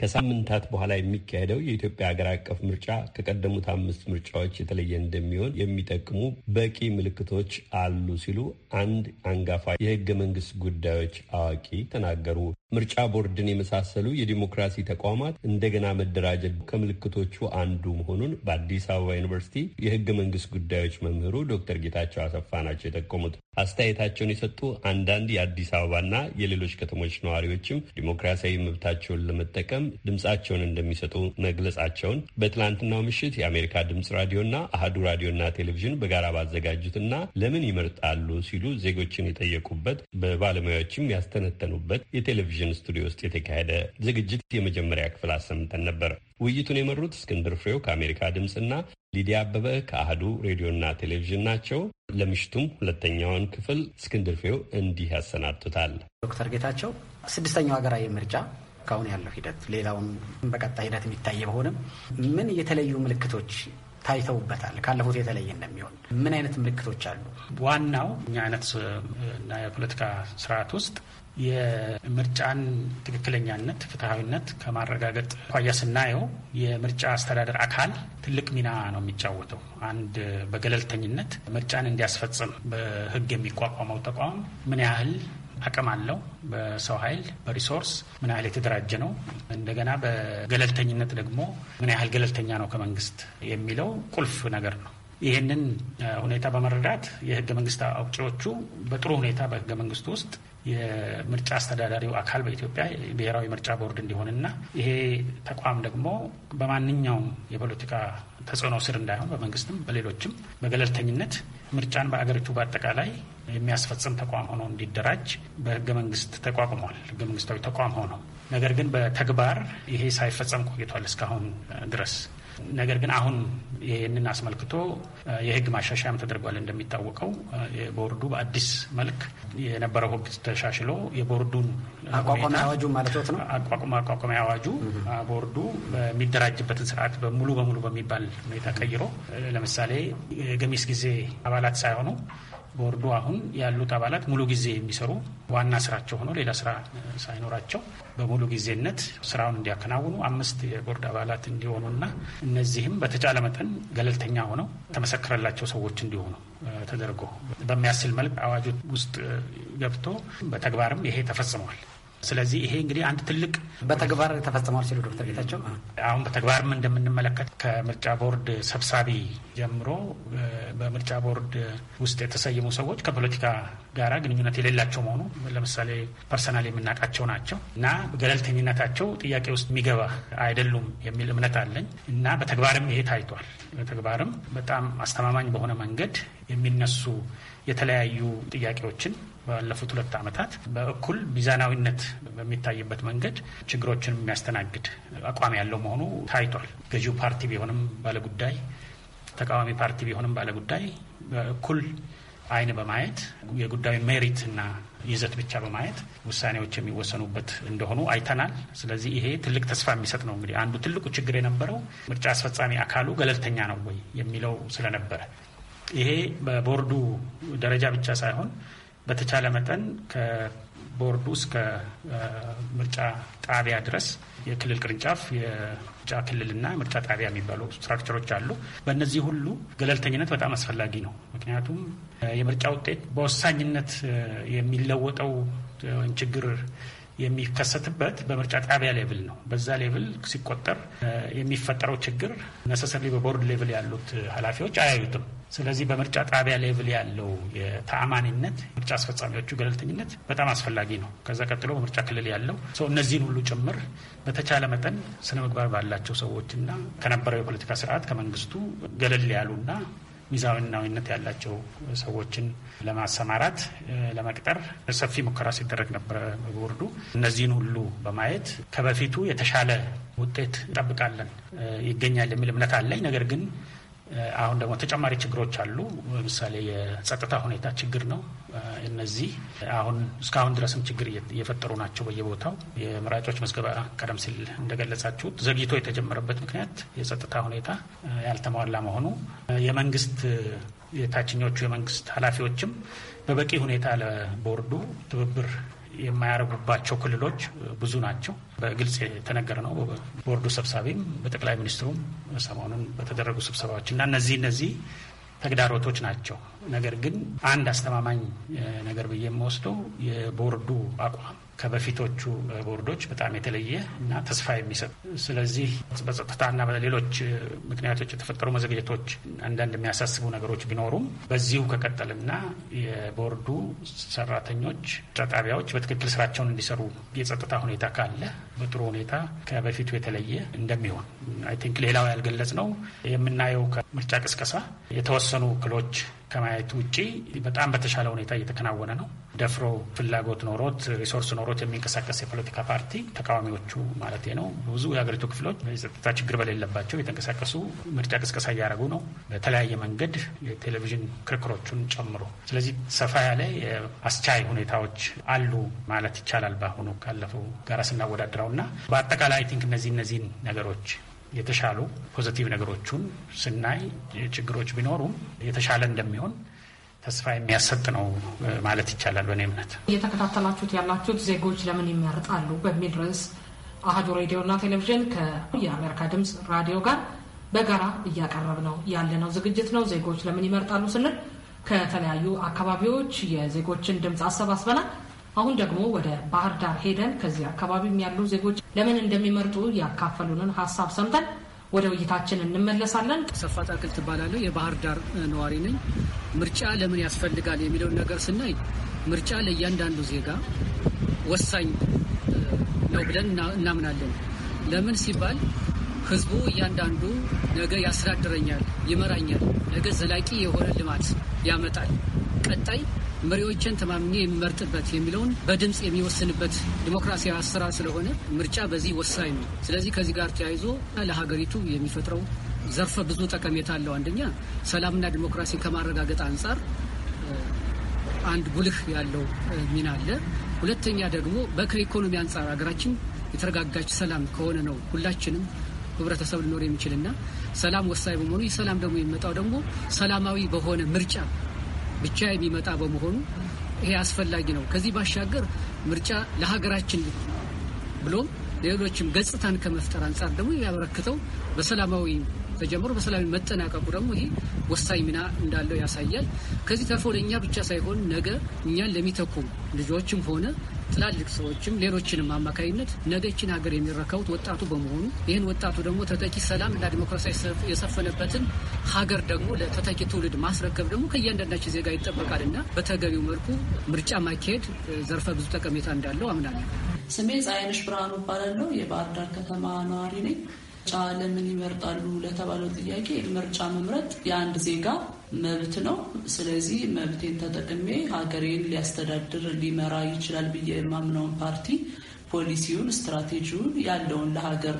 ከሳምንታት በኋላ የሚካሄደው የኢትዮጵያ ሀገር አቀፍ ምርጫ ከቀደሙት አምስት ምርጫዎች የተለየ እንደሚሆን የሚጠቅሙ በቂ ምልክቶች አሉ ሲሉ አንድ አንጋፋ የህገ መንግስት ጉዳዮች አዋቂ ተናገሩ። ምርጫ ቦርድን የመሳሰሉ የዲሞክራሲ ተቋማት እንደገና መደራጀት ከምልክቶቹ አንዱ መሆኑን በአዲስ አበባ ዩኒቨርሲቲ የህገ መንግስት ጉዳዮች መምህሩ ዶክተር ጌታቸው አሰፋ ናቸው የጠቆሙት። አስተያየታቸውን የሰጡ አንዳንድ የአዲስ አበባና የሌሎች ከተሞች ነዋሪዎችም ዲሞክራሲያዊ መብታቸውን ለመጠቀም ድምፃቸውን እንደሚሰጡ መግለጻቸውን በትላንትናው ምሽት የአሜሪካ ድምፅ ራዲዮና አህዱ ራዲዮና ቴሌቪዥን በጋራ ባዘጋጁትና ለምን ይመርጣሉ ሲሉ ዜጎችን የጠየቁበት በባለሙያዎችም ያስተነተኑበት የቴሌቪዥን ስቱዲዮ ውስጥ የተካሄደ ዝግጅት የመጀመሪያ ክፍል አሰምተን ነበር። ውይይቱን የመሩት እስክንድር ፍሬው ከአሜሪካ ድምፅና ሊዲያ አበበ ከአህዱ ሬዲዮና ቴሌቪዥን ናቸው። ለምሽቱም ሁለተኛውን ክፍል እስክንድር ፍሬው እንዲህ ያሰናድቱታል። ዶክተር ጌታቸው ስድስተኛው ሀገራዊ ምርጫ እስካሁን ያለው ሂደት ሌላውን በቀጣይ ሂደት የሚታይ በሆንም ምን የተለዩ ምልክቶች ታይተውበታል? ካለፉት የተለየ እንደሚሆን ምን አይነት ምልክቶች አሉ? ዋናው እኛ አይነት የፖለቲካ ስርዓት ውስጥ የምርጫን ትክክለኛነት፣ ፍትሐዊነት ከማረጋገጥ አኳያ ስናየው የምርጫ አስተዳደር አካል ትልቅ ሚና ነው የሚጫወተው። አንድ በገለልተኝነት ምርጫን እንዲያስፈጽም በሕግ የሚቋቋመው ተቋም ምን ያህል አቅም አለው፣ በሰው ኃይል በሪሶርስ ምን ያህል የተደራጀ ነው፣ እንደገና በገለልተኝነት ደግሞ ምን ያህል ገለልተኛ ነው ከመንግስት የሚለው ቁልፍ ነገር ነው። ይህንን ሁኔታ በመረዳት የህገ መንግስት አውጪዎቹ በጥሩ ሁኔታ በህገ መንግስቱ ውስጥ የምርጫ አስተዳዳሪው አካል በኢትዮጵያ ብሔራዊ ምርጫ ቦርድ እንዲሆንና ይሄ ተቋም ደግሞ በማንኛውም የፖለቲካ ተጽዕኖ ስር እንዳይሆን በመንግስትም በሌሎችም በገለልተኝነት ምርጫን በአገሪቱ በአጠቃላይ የሚያስፈጽም ተቋም ሆኖ እንዲደራጅ በህገ መንግስት ተቋቁሟል። ህገ መንግስታዊ ተቋም ሆኖ ነገር ግን በተግባር ይሄ ሳይፈጸም ቆይቷል እስካሁን ድረስ። ነገር ግን አሁን ይህንን አስመልክቶ የህግ ማሻሻያም ተደርጓል። እንደሚታወቀው የቦርዱ በአዲስ መልክ የነበረው ህግ ተሻሽሎ የቦርዱን አቋቋሚያ አዋጁ ማለት ነው። አቋቋሚያ አዋጁ ቦርዱ በሚደራጅበትን ስርዓት በሙሉ በሙሉ በሚባል ሁኔታ ቀይሮ ለምሳሌ የገሚስ ጊዜ አባላት ሳይሆኑ ቦርዱ አሁን ያሉት አባላት ሙሉ ጊዜ የሚሰሩ ዋና ስራቸው ሆኖ ሌላ ስራ ሳይኖራቸው በሙሉ ጊዜነት ስራውን እንዲያከናውኑ አምስት የቦርድ አባላት እንዲሆኑና እነዚህም በተቻለ መጠን ገለልተኛ ሆነው ተመሰከረላቸው ሰዎች እንዲሆኑ ተደርጎ በሚያስችል መልክ አዋጁ ውስጥ ገብቶ በተግባርም ይሄ ተፈጽሟል። ስለዚህ ይሄ እንግዲህ አንድ ትልቅ በተግባር ተፈጽሟል ሲሉ ዶክተር ጌታቸው አሁን በተግባርም እንደምንመለከት ከምርጫ ቦርድ ሰብሳቢ ጀምሮ በምርጫ ቦርድ ውስጥ የተሰየሙ ሰዎች ከፖለቲካ ጋራ ግንኙነት የሌላቸው መሆኑ ለምሳሌ personal የምናውቃቸው ናቸው እና ገለልተኝነታቸው ጥያቄ ውስጥ የሚገባ አይደሉም የሚል እምነት አለኝ እና በተግባርም ይሄ ታይቷል። በተግባርም በጣም አስተማማኝ በሆነ መንገድ የሚነሱ የተለያዩ ጥያቄዎችን ባለፉት ሁለት ዓመታት በእኩል ሚዛናዊነት በሚታይበት መንገድ ችግሮችን የሚያስተናግድ አቋም ያለው መሆኑ ታይቷል። ገዢው ፓርቲ ቢሆንም ባለጉዳይ፣ ተቃዋሚ ፓርቲ ቢሆንም ባለጉዳይ በእኩል አይን በማየት የጉዳዩን ሜሪት እና ይዘት ብቻ በማየት ውሳኔዎች የሚወሰኑበት እንደሆኑ አይተናል። ስለዚህ ይሄ ትልቅ ተስፋ የሚሰጥ ነው። እንግዲህ አንዱ ትልቁ ችግር የነበረው ምርጫ አስፈጻሚ አካሉ ገለልተኛ ነው ወይ የሚለው ስለነበረ ይሄ በቦርዱ ደረጃ ብቻ ሳይሆን በተቻለ መጠን ከቦርዱ እስከ ምርጫ ጣቢያ ድረስ የክልል ቅርንጫፍ የምርጫ ክልልና ምርጫ ጣቢያ የሚባሉ ስትራክቸሮች አሉ። በእነዚህ ሁሉ ገለልተኝነት በጣም አስፈላጊ ነው። ምክንያቱም የምርጫ ውጤት በወሳኝነት የሚለወጠው ችግር የሚከሰትበት በምርጫ ጣቢያ level ነው። በዛ level ሲቆጠር የሚፈጠረው ችግር necessarily በቦርድ level ያሉት ኃላፊዎች አያዩትም። ስለዚህ በምርጫ ጣቢያ level ያለው የተአማኒነት ምርጫ አስፈጻሚዎቹ ገለልተኝነት በጣም አስፈላጊ ነው። ከዛ ቀጥሎ በምርጫ ክልል ያለው ሰው እነዚህን ሁሉ ጭምር በተቻለ መጠን ስነ ምግባር ባላቸው ሰዎችና ከነበረው የፖለቲካ ስርዓት ከመንግስቱ ገለል ያሉና ሚዛናዊነት ያላቸው ሰዎችን ለማሰማራት ለመቅጠር ሰፊ ሙከራ ሲደረግ ነበረ ቦርዱ። እነዚህን ሁሉ በማየት ከበፊቱ የተሻለ ውጤት እንጠብቃለን ይገኛል የሚል እምነት አለኝ። ነገር ግን አሁን ደግሞ ተጨማሪ ችግሮች አሉ። ለምሳሌ የጸጥታ ሁኔታ ችግር ነው። እነዚህ አሁን እስካሁን ድረስም ችግር እየፈጠሩ ናቸው በየቦታው። የመራጮች መዝገባ ቀደም ሲል እንደገለጻችሁት ዘግይቶ የተጀመረበት ምክንያት የጸጥታ ሁኔታ ያልተሟላ መሆኑ፣ የመንግስት የታችኞቹ የመንግስት ኃላፊዎችም በበቂ ሁኔታ ለቦርዱ ትብብር የማያደርጉባቸው ክልሎች ብዙ ናቸው። በግልጽ የተነገረ ነው። ቦርዱ ሰብሳቢም በጠቅላይ ሚኒስትሩም ሰሞኑን በተደረጉ ስብሰባዎች እና እነዚህ እነዚህ ተግዳሮቶች ናቸው። ነገር ግን አንድ አስተማማኝ ነገር ብዬ የምወስደው የቦርዱ አቋም ከበፊቶቹ ቦርዶች በጣም የተለየ እና ተስፋ የሚሰጥ ስለዚህ በጸጥታና በሌሎች ምክንያቶች የተፈጠሩ መዘግየቶች አንዳንድ የሚያሳስቡ ነገሮች ቢኖሩም በዚሁ ከቀጠልና የቦርዱ ሰራተኞች ጣቢያዎች በትክክል ስራቸውን እንዲሰሩ የጸጥታ ሁኔታ ካለ በጥሩ ሁኔታ ከበፊቱ የተለየ እንደሚሆን I think ሌላው ያልገለጽነው የምናየው ከምርጫ ቅስቀሳ የተወሰኑ እክሎች ከማየት ውጪ በጣም በተሻለ ሁኔታ እየተከናወነ ነው። ደፍሮ ፍላጎት ኖሮት resource ኖሮት የሚንቀሳቀስ የፖለቲካ ፓርቲ ተቃዋሚዎቹ ማለት ነው ብዙ የሀገሪቱ ክፍሎች የጸጥታ ችግር በሌለባቸው የተንቀሳቀሱ ምርጫ ቅስቀሳ እያደረጉ ነው፣ በተለያየ መንገድ የቴሌቪዥን ክርክሮቹን ጨምሮ። ስለዚህ ሰፋ ያለ አስቻይ ሁኔታዎች አሉ ማለት ይቻላል በአሁኑ ካለፈው ጋር ስናወዳድረው እና በአጠቃላይ think እነዚህ እነዚህን ነገሮች የተሻሉ positive ነገሮቹን ስናይ ችግሮች ቢኖሩም የተሻለ እንደሚሆን ተስፋ የሚያሰጥ ነው ማለት ይቻላል። በእኔ እምነት እየተከታተላችሁት ያላችሁት ዜጎች ለምን ይመርጣሉ በሚል ርዕስ አህዱ ሬዲዮና ቴሌቪዥን ከየአሜሪካ ድምፅ ራዲዮ ጋር በጋራ እያቀረብ ነው ያለነው ዝግጅት ነው። ዜጎች ለምን ይመርጣሉ ስንል ከተለያዩ አካባቢዎች የዜጎችን ድምፅ አሰባስበናል። አሁን ደግሞ ወደ ባህር ዳር ሄደን ከዚህ አካባቢም ያሉ ዜጎች ለምን እንደሚመርጡ ያካፈሉንን ሀሳብ ሰምተን ወደ ውይይታችን እንመለሳለን። ሰፋ ጣቅል ትባላለሁ። የባህር ዳር ነዋሪ ነኝ። ምርጫ ለምን ያስፈልጋል የሚለውን ነገር ስናይ ምርጫ ለእያንዳንዱ ዜጋ ወሳኝ ነው ብለን እናምናለን። ለምን ሲባል ህዝቡ እያንዳንዱ ነገ ያስተዳድረኛል፣ ይመራኛል፣ ነገ ዘላቂ የሆነ ልማት ያመጣል፣ ቀጣይ መሪዎችን ተማምኜ የሚመርጥበት የሚለውን በድምፅ የሚወስንበት ዲሞክራሲያዊ አሰራር ስለሆነ ምርጫ በዚህ ወሳኝ ነው። ስለዚህ ከዚህ ጋር ተያይዞ ለሀገሪቱ የሚፈጥረው ዘርፈ ብዙ ጠቀሜታ አለው። አንደኛ ሰላምና ዲሞክራሲ ከማረጋገጥ አንጻር አንድ ጉልህ ያለው ሚና አለ። ሁለተኛ ደግሞ ከኢኮኖሚ አንጻር ሀገራችን የተረጋጋች ሰላም ከሆነ ነው ሁላችንም ህብረተሰብ ሊኖር የሚችልና ሰላም ወሳኝ በመሆኑ ይህ ሰላም ደግሞ የሚመጣው ደግሞ ሰላማዊ በሆነ ምርጫ ብቻ የሚመጣ በመሆኑ ይሄ አስፈላጊ ነው። ከዚህ ባሻገር ምርጫ ለሀገራችን ብሎም ሌሎችም ገጽታን ከመፍጠር አንጻር ደግሞ የሚያበረክተው በሰላማዊ ተጀምሮ በሰላማዊ መጠናቀቁ ደግሞ ይሄ ወሳኝ ሚና እንዳለው ያሳያል። ከዚህ ተርፎ ለእኛ ብቻ ሳይሆን ነገ እኛን ለሚተኩ ልጆችም ሆነ ትላልቅ ሰዎችም ሌሎችንም አማካኝነት ነገ ይችን ሀገር የሚረከቡት ወጣቱ በመሆኑ ይህን ወጣቱ ደግሞ ተተኪ ሰላም እና ዲሞክራሲያዊ የሰፈነበትን ሀገር ደግሞ ለተተኪ ትውልድ ማስረከብ ደግሞ ከእያንዳንዳችን ዜጋ ይጠበቃልና በተገቢው መልኩ ምርጫ ማካሄድ ዘርፈ ብዙ ጠቀሜታ እንዳለው አምናለሁ። ስሜ ፀሐይነሽ ብርሃኑ እባላለሁ። የባህር ዳር ከተማ ነዋሪ ነኝ። ምርጫ ለምን ይመርጣሉ ለተባለው ጥያቄ ምርጫ መምረጥ የአንድ ዜጋ መብት ነው። ስለዚህ መብቴን ተጠቅሜ ሀገሬን ሊያስተዳድር ሊመራ ይችላል ብዬ የማምነውን ፓርቲ ፖሊሲውን፣ ስትራቴጂውን ያለውን ለሀገር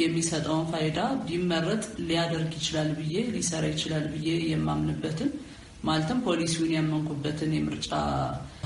የሚሰጠውን ፋይዳ ቢመረጥ ሊያደርግ ይችላል ብዬ ሊሰራ ይችላል ብዬ የማምንበትን ማለትም ፖሊሲውን ያመንኩበትን የምርጫ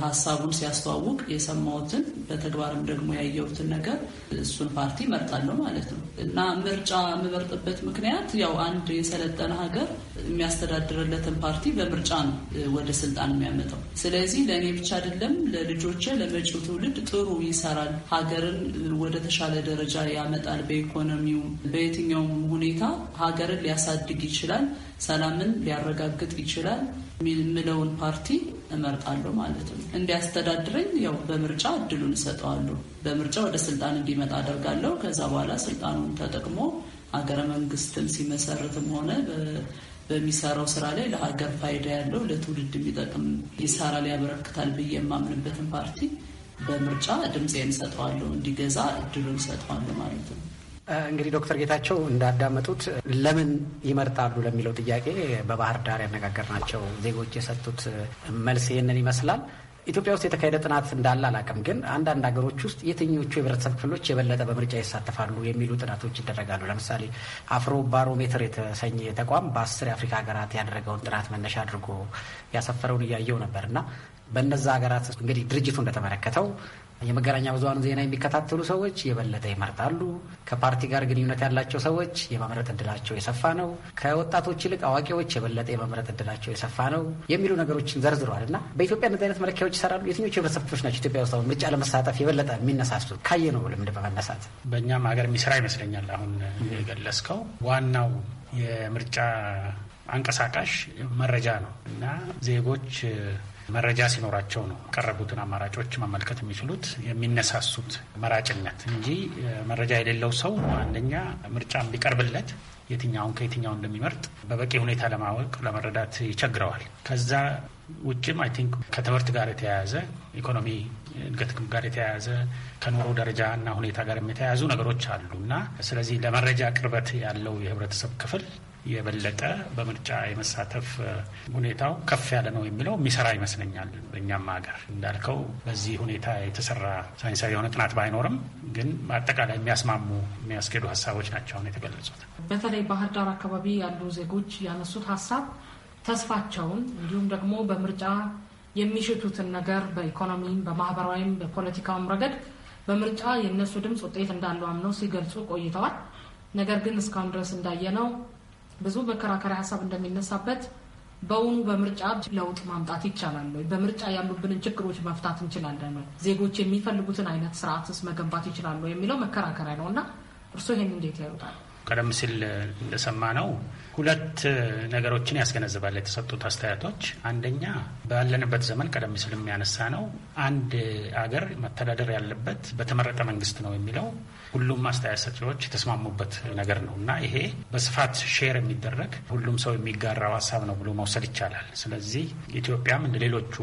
ሀሳቡን ሲያስተዋውቅ የሰማሁትን በተግባርም ደግሞ ያየሁትን ነገር እሱን ፓርቲ እመርጣለሁ ማለት ነው። እና ምርጫ የምመርጥበት ምክንያት ያው አንድ የሰለጠነ ሀገር የሚያስተዳድርለትን ፓርቲ በምርጫ ነው ወደ ስልጣን የሚያመጣው። ስለዚህ ለእኔ ብቻ አይደለም ለልጆቼ፣ ለመጪው ትውልድ ጥሩ ይሰራል፣ ሀገርን ወደ ተሻለ ደረጃ ያመጣል፣ በኢኮኖሚው በየትኛውም ሁኔታ ሀገርን ሊያሳድግ ይችላል፣ ሰላምን ሊያረጋግጥ ይችላል የምለውን ፓርቲ እመርጣለሁ ማለት ነው። እንዲያስተዳድረኝ ያው በምርጫ እድሉን እሰጠዋለሁ። በምርጫ ወደ ስልጣን እንዲመጣ አደርጋለሁ። ከዛ በኋላ ስልጣኑን ተጠቅሞ ሀገረ መንግስትም ሲመሰርትም ሆነ በሚሰራው ስራ ላይ ለሀገር ፋይዳ ያለው ለትውልድ የሚጠቅም ይሰራል፣ ያበረክታል ብዬ የማምንበትን ፓርቲ በምርጫ ድምፄን እሰጠዋለሁ፣ እንዲገዛ እድሉን እሰጠዋለሁ ማለት ነው። እንግዲህ ዶክተር ጌታቸው እንዳዳመጡት ለምን ይመርጣሉ ለሚለው ጥያቄ በባህር ዳር ያነጋገርናቸው ዜጎች የሰጡት መልስ ይህንን ይመስላል። ኢትዮጵያ ውስጥ የተካሄደ ጥናት እንዳለ አላውቅም፣ ግን አንዳንድ ሀገሮች ውስጥ የትኞቹ የህብረተሰብ ክፍሎች የበለጠ በምርጫ ይሳተፋሉ የሚሉ ጥናቶች ይደረጋሉ። ለምሳሌ አፍሮ ባሮሜትር የተሰኘ ተቋም በአስር የአፍሪካ ሀገራት ያደረገውን ጥናት መነሻ አድርጎ ያሰፈረውን እያየው ነበር እና በእነዛ ሀገራት እንግዲህ ድርጅቱ እንደተመለከተው የመገናኛ ብዙኃን ዜና የሚከታተሉ ሰዎች የበለጠ ይመርጣሉ። ከፓርቲ ጋር ግንኙነት ያላቸው ሰዎች የመምረጥ እድላቸው የሰፋ ነው። ከወጣቶች ይልቅ አዋቂዎች የበለጠ የመምረጥ እድላቸው የሰፋ ነው የሚሉ ነገሮችን ዘርዝሯል እና በኢትዮጵያ እንደዚህ አይነት መለኪያዎች ይሰራሉ። የትኞቹ የህብረተሰብ ክፍሎች ናቸው ኢትዮጵያ ውስጥ ምርጫ ለመሳተፍ የበለጠ የሚነሳሱት? ካየ ነው ልምድ በመነሳት በእኛም ሀገር የሚሰራ ይመስለኛል። አሁን የገለጽከው ዋናው የምርጫ አንቀሳቃሽ መረጃ ነው እና ዜጎች መረጃ ሲኖራቸው ነው ቀረቡትን አማራጮች መመልከት የሚችሉት የሚነሳሱት መራጭነት እንጂ መረጃ የሌለው ሰው አንደኛ ምርጫ ቢቀርብለት የትኛውን ከየትኛው እንደሚመርጥ በበቂ ሁኔታ ለማወቅ ለመረዳት ይቸግረዋል። ከዛ ውጭም I think ከትምህርት ጋር የተያያዘ ኢኮኖሚ እድገት ጋር የተያያዘ ከኑሮ ደረጃ እና ሁኔታ ጋር የተያያዙ ነገሮች አሉ እና ስለዚህ ለመረጃ ቅርበት ያለው የህብረተሰብ ክፍል የበለጠ በምርጫ የመሳተፍ ሁኔታው ከፍ ያለ ነው የሚለው የሚሰራ ይመስለኛል። በእኛም ሀገር እንዳልከው በዚህ ሁኔታ የተሰራ ሳይንሳዊ የሆነ ጥናት ባይኖርም ግን በአጠቃላይ የሚያስማሙ የሚያስኬዱ ሀሳቦች ናቸው አሁን የተገለጹት። በተለይ ባህር ዳር አካባቢ ያሉ ዜጎች ያነሱት ሀሳብ ተስፋቸውን እንዲሁም ደግሞ በምርጫ የሚሽቱትን ነገር በኢኮኖሚም፣ በማህበራዊም፣ በፖለቲካውም ረገድ በምርጫ የእነሱ ድምፅ ውጤት እንዳለው አምነው ሲገልጹ ቆይተዋል። ነገር ግን እስካሁን ድረስ እንዳየነው ብዙ መከራከሪያ ሀሳብ እንደሚነሳበት በውኑ በምርጫ ለውጥ ማምጣት ይቻላል ወይ? በምርጫ ያሉብንን ችግሮች መፍታት እንችላለን ወይ? ዜጎች የሚፈልጉትን አይነት ስርዓትስ መገንባት ይችላሉ የሚለው መከራከሪያ ነው እና እርስዎ ይህን እንዴት ያዩታል? ቀደም ሲል እንደሰማ ነው ሁለት ነገሮችን ያስገነዝባል የተሰጡት አስተያየቶች። አንደኛ ባለንበት ዘመን ቀደም ሲል የሚያነሳ ነው አንድ አገር መተዳደር ያለበት በተመረጠ መንግስት ነው የሚለው ሁሉም አስተያየት ሰጪዎች የተስማሙበት ነገር ነው እና ይሄ በስፋት share የሚደረግ ሁሉም ሰው የሚጋራው ሀሳብ ነው ብሎ መውሰድ ይቻላል። ስለዚህ ኢትዮጵያም እንደ ሌሎቹ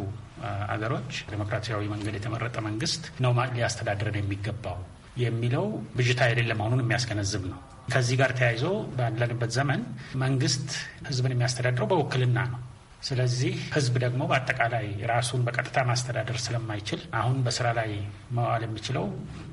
አገሮች ዴሞክራሲያዊ መንገድ የተመረጠ መንግስት ነው ሊያስተዳድረን የሚገባው የሚለው ብዥታ የሌለ መሆኑን የሚያስገነዝብ ነው። ከዚህ ጋር ተያይዞ ባለንበት ዘመን መንግስት ህዝብን የሚያስተዳድረው በውክልና ነው። ስለዚህ ህዝብ ደግሞ በአጠቃላይ ራሱን በቀጥታ ማስተዳደር ስለማይችል አሁን በስራ ላይ መዋል የሚችለው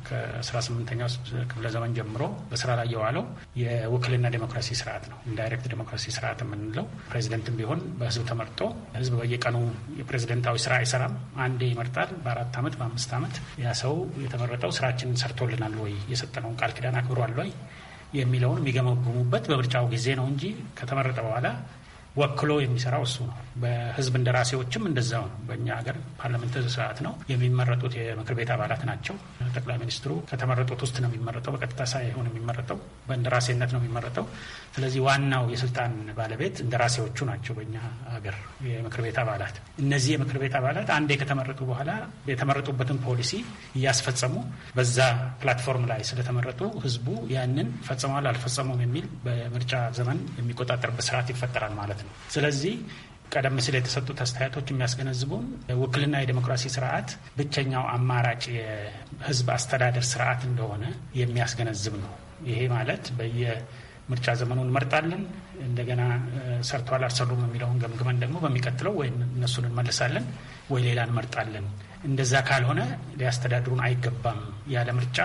ከ18ኛው ክፍለ ዘመን ጀምሮ በስራ ላይ የዋለው የውክልና ዴሞክራሲ ስርዓት ነው። indirect democracy ስርዓት የምንለው ፕሬዚደንትም ቢሆን በህዝብ ተመርጦ ህዝብ በየቀኑ የፕሬዚደንታዊ ስራ አይሰራም። አንዴ ይመርጣል። በአራት ዓመት በአምስት ዓመት ያ ሰው የተመረጠው ስራችንን ሰርቶልናል ወይ፣ የሰጠነውን ቃል ኪዳን አክብሯል ወይ የሚለውን የሚገመግሙበት በምርጫው ጊዜ ነው እንጂ ከተመረጠ በኋላ ወክሎ የሚሰራው እሱ ነው። በህዝብ እንደራሴዎችም እንደዛው ነው። በእኛ ሀገር ፓርላሜንታሪ ስርዓት ነው። የሚመረጡት የምክር ቤት አባላት ናቸው። ጠቅላይ ሚኒስትሩ ከተመረጡት ውስጥ ነው የሚመረጠው። በቀጥታ ሳይሆን የሚመረጠው በእንደራሴነት ነው የሚመረጠው። ስለዚህ ዋናው የስልጣን ባለቤት እንደራሴዎቹ ናቸው በእኛ ሀገር የምክር ቤት አባላት። እነዚህ የምክር ቤት አባላት አንዴ ከተመረጡ በኋላ የተመረጡበትን ፖሊሲ እያስፈጸሙ በዛ platform ላይ ስለተመረጡ ህዝቡ ያንን ፈጽመዋል አልፈጸሙም የሚል በምርጫ ዘመን የሚቆጣጠርበት ስርዓት ይፈጠራል ማለት ነው። ስለዚህ ቀደም ሲል የተሰጡት አስተያየቶች የሚያስገነዝቡን ውክልና የዴሞክራሲ ስርዓት ብቸኛው አማራጭ የህዝብ አስተዳደር ስርዓት እንደሆነ የሚያስገነዝብ ነው። ይሄ ማለት በየምርጫ ዘመኑ እንመርጣለን፣ እንደገና ሰርተዋል አልሰሩም የሚለውን ገምግመን ደግሞ በሚቀጥለው ወይ እነሱን እንመልሳለን ወይ ሌላ እንመርጣለን። እንደዛ ካልሆነ ሊያስተዳድሩን አይገባም ያለ ምርጫ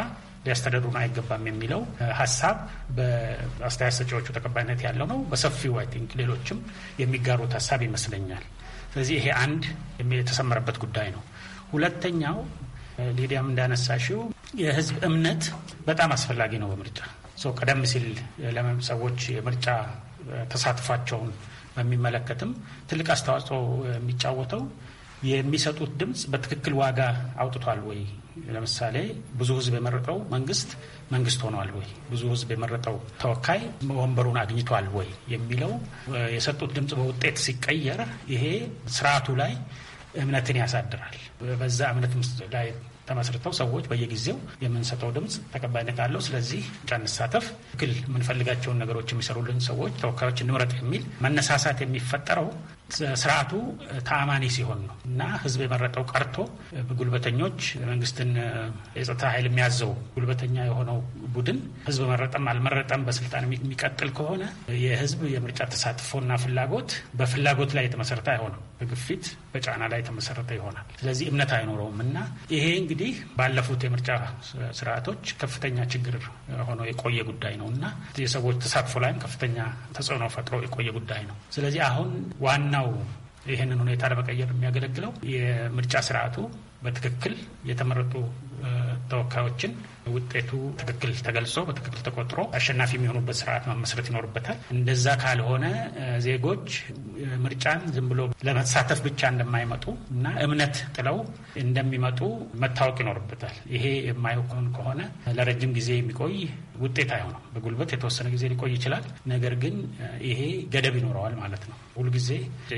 ሊያስተዳድሩን አይገባም የሚለው ሀሳብ በአስተያየት ሰጪዎቹ ተቀባይነት ያለው ነው። በሰፊው I think ሌሎችም የሚጋሩት ሀሳብ ይመስለኛል። ስለዚህ ይሄ አንድ የተሰመረበት ጉዳይ ነው። ሁለተኛው ሊዲያም እንዳነሳሽው የህዝብ እምነት በጣም አስፈላጊ ነው በምርጫ ቀደም ሲል ሰዎች የምርጫ ተሳትፏቸውን በሚመለከትም ትልቅ አስተዋጽኦ የሚጫወተው የሚሰጡት ድምፅ በትክክል ዋጋ አውጥቷል ወይ? ለምሳሌ ብዙ ህዝብ የመረጠው መንግስት መንግስት ሆኗል ወይ? ብዙ ህዝብ የመረጠው ተወካይ ወንበሩን አግኝቷል ወይ? የሚለው የሰጡት ድምፅ በውጤት ሲቀየር ይሄ ስርዓቱ ላይ እምነትን ያሳድራል። በዛ እምነት ላይ ተመስርተው ሰዎች በየጊዜው የምንሰጠው ድምፅ ተቀባይነት አለው። ስለዚህ እንሳተፍ፣ ትክክል የምንፈልጋቸውን ነገሮች የሚሰሩልን ሰዎች ተወካዮች እንምረጥ የሚል መነሳሳት የሚፈጠረው ስርዓቱ ተአማኒ ሲሆን ነው እና ህዝብ የመረጠው ቀርቶ ጉልበተኞች መንግስትን የጸጥታ ኃይል የሚያዘው ጉልበተኛ የሆነው ቡድን ህዝብ መረጠም አልመረጠም በስልጣን የሚቀጥል ከሆነ የህዝብ የምርጫ ተሳትፎና ፍላጎት በፍላጎት ላይ የተመሰረተ አይሆንም። በግፊት በጫና ላይ የተመሰረተ ይሆናል። ስለዚህ እምነት አይኖረውም እና ይሄ እንግዲህ ባለፉት የምርጫ ስርዓቶች ከፍተኛ ችግር ሆኖ የቆየ ጉዳይ ነው እና የሰዎች ተሳትፎ ላይም ከፍተኛ ተጽዕኖ ፈጥሮ የቆየ ጉዳይ ነው። ስለዚህ አሁን ዋና ነው ይህንን ሁኔታ ለመቀየር የሚያገለግለው። የምርጫ ስርዓቱ በትክክል የተመረጡ ተወካዮችን ውጤቱ ትክክል ተገልጾ በትክክል ተቆጥሮ አሸናፊ የሚሆኑበት ስርዓት መመስረት ይኖርበታል። እንደዛ ካልሆነ ዜጎች ምርጫን ዝም ብሎ ለመሳተፍ ብቻ እንደማይመጡ እና እምነት ጥለው እንደሚመጡ መታወቅ ይኖርበታል። ይሄ የማይሆን ከሆነ ለረጅም ጊዜ የሚቆይ ውጤት አይሆንም። በጉልበት የተወሰነ ጊዜ ሊቆይ ይችላል። ነገር ግን ይሄ ገደብ ይኖረዋል ማለት ነው። ሁልጊዜ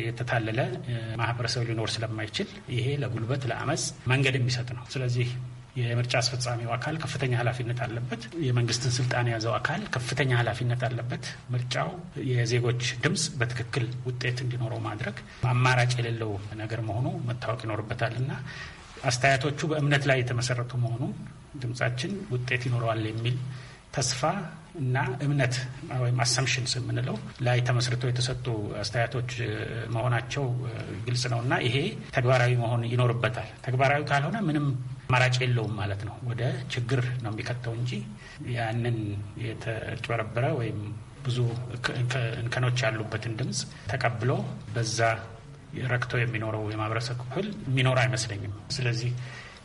የተታለለ ማህበረሰብ ሊኖር ስለማይችል ይሄ ለጉልበት ለአመፅ መንገድ የሚሰጥ ነው። ስለዚህ የምርጫ አስፈጻሚው አካል ከፍተኛ ኃላፊነት አለበት። የመንግስትን ስልጣን የያዘው አካል ከፍተኛ ኃላፊነት አለበት። ምርጫው የዜጎች ድምፅ በትክክል ውጤት እንዲኖረው ማድረግ አማራጭ የሌለው ነገር መሆኑ መታወቅ ይኖርበታል እና አስተያየቶቹ በእምነት ላይ የተመሰረቱ መሆኑ ድምጻችን ውጤት ይኖረዋል የሚል ተስፋ እና እምነት ወይም አሰምሽንስ የምንለው ላይ ተመስርቶ የተሰጡ አስተያየቶች መሆናቸው ግልጽ ነው እና ይሄ ተግባራዊ መሆን ይኖርበታል። ተግባራዊ ካልሆነ ምንም አማራጭ የለውም ማለት ነው። ወደ ችግር ነው የሚከተው እንጂ ያንን የተጭበረበረ ወይም ብዙ እንከኖች ያሉበትን ድምፅ ተቀብሎ በዛ ረክቶ የሚኖረው የማህበረሰብ ክፍል የሚኖር አይመስለኝም። ስለዚህ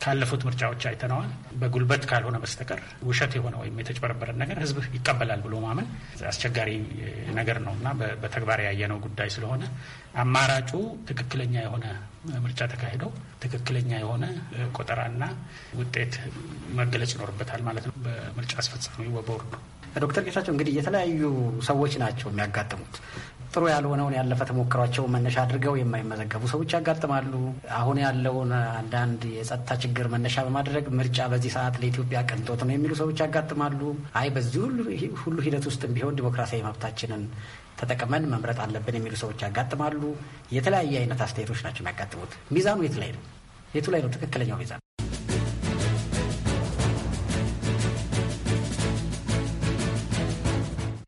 ካለፉት ምርጫዎች አይተነዋል። በጉልበት ካልሆነ በስተቀር ውሸት የሆነ ወይም የተጭበረበረን ነገር ህዝብ ይቀበላል ብሎ ማመን አስቸጋሪ ነገር ነው እና በተግባር ያየነው ጉዳይ ስለሆነ አማራጩ ትክክለኛ የሆነ ምርጫ ተካሂደው ትክክለኛ የሆነ ቆጠራና ውጤት መገለጽ ይኖርበታል ማለት ነው በምርጫ አስፈጻሚው በቦርዱ። ዶክተር ጌታቸው እንግዲህ የተለያዩ ሰዎች ናቸው የሚያጋጥሙት ጥሩ ያልሆነውን ያለፈ ተሞክሯቸው መነሻ አድርገው የማይመዘገቡ ሰዎች ያጋጥማሉ። አሁን ያለውን አንዳንድ የጸጥታ ችግር መነሻ በማድረግ ምርጫ በዚህ ሰዓት ለኢትዮጵያ ቅንጦት ነው የሚሉ ሰዎች ያጋጥማሉ። አይ በዚህ ሁሉ ሂደት ውስጥ ቢሆን ዲሞክራሲያዊ መብታችንን ተጠቅመን መምረጥ አለብን የሚሉ ሰዎች ያጋጥማሉ። የተለያየ አይነት አስተያየቶች ናቸው የሚያጋጥሙት። ሚዛኑ የት ላይ ነው? የቱ ላይ ነው ትክክለኛው ሚዛን?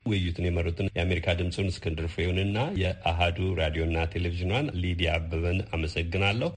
ውይይቱን የመሩትን የአሜሪካ ድምፁን እስክንድር ፍሬውንና የአሃዱ ራዲዮና ቴሌቪዥኗን ሊዲያ አበበን አመሰግናለሁ።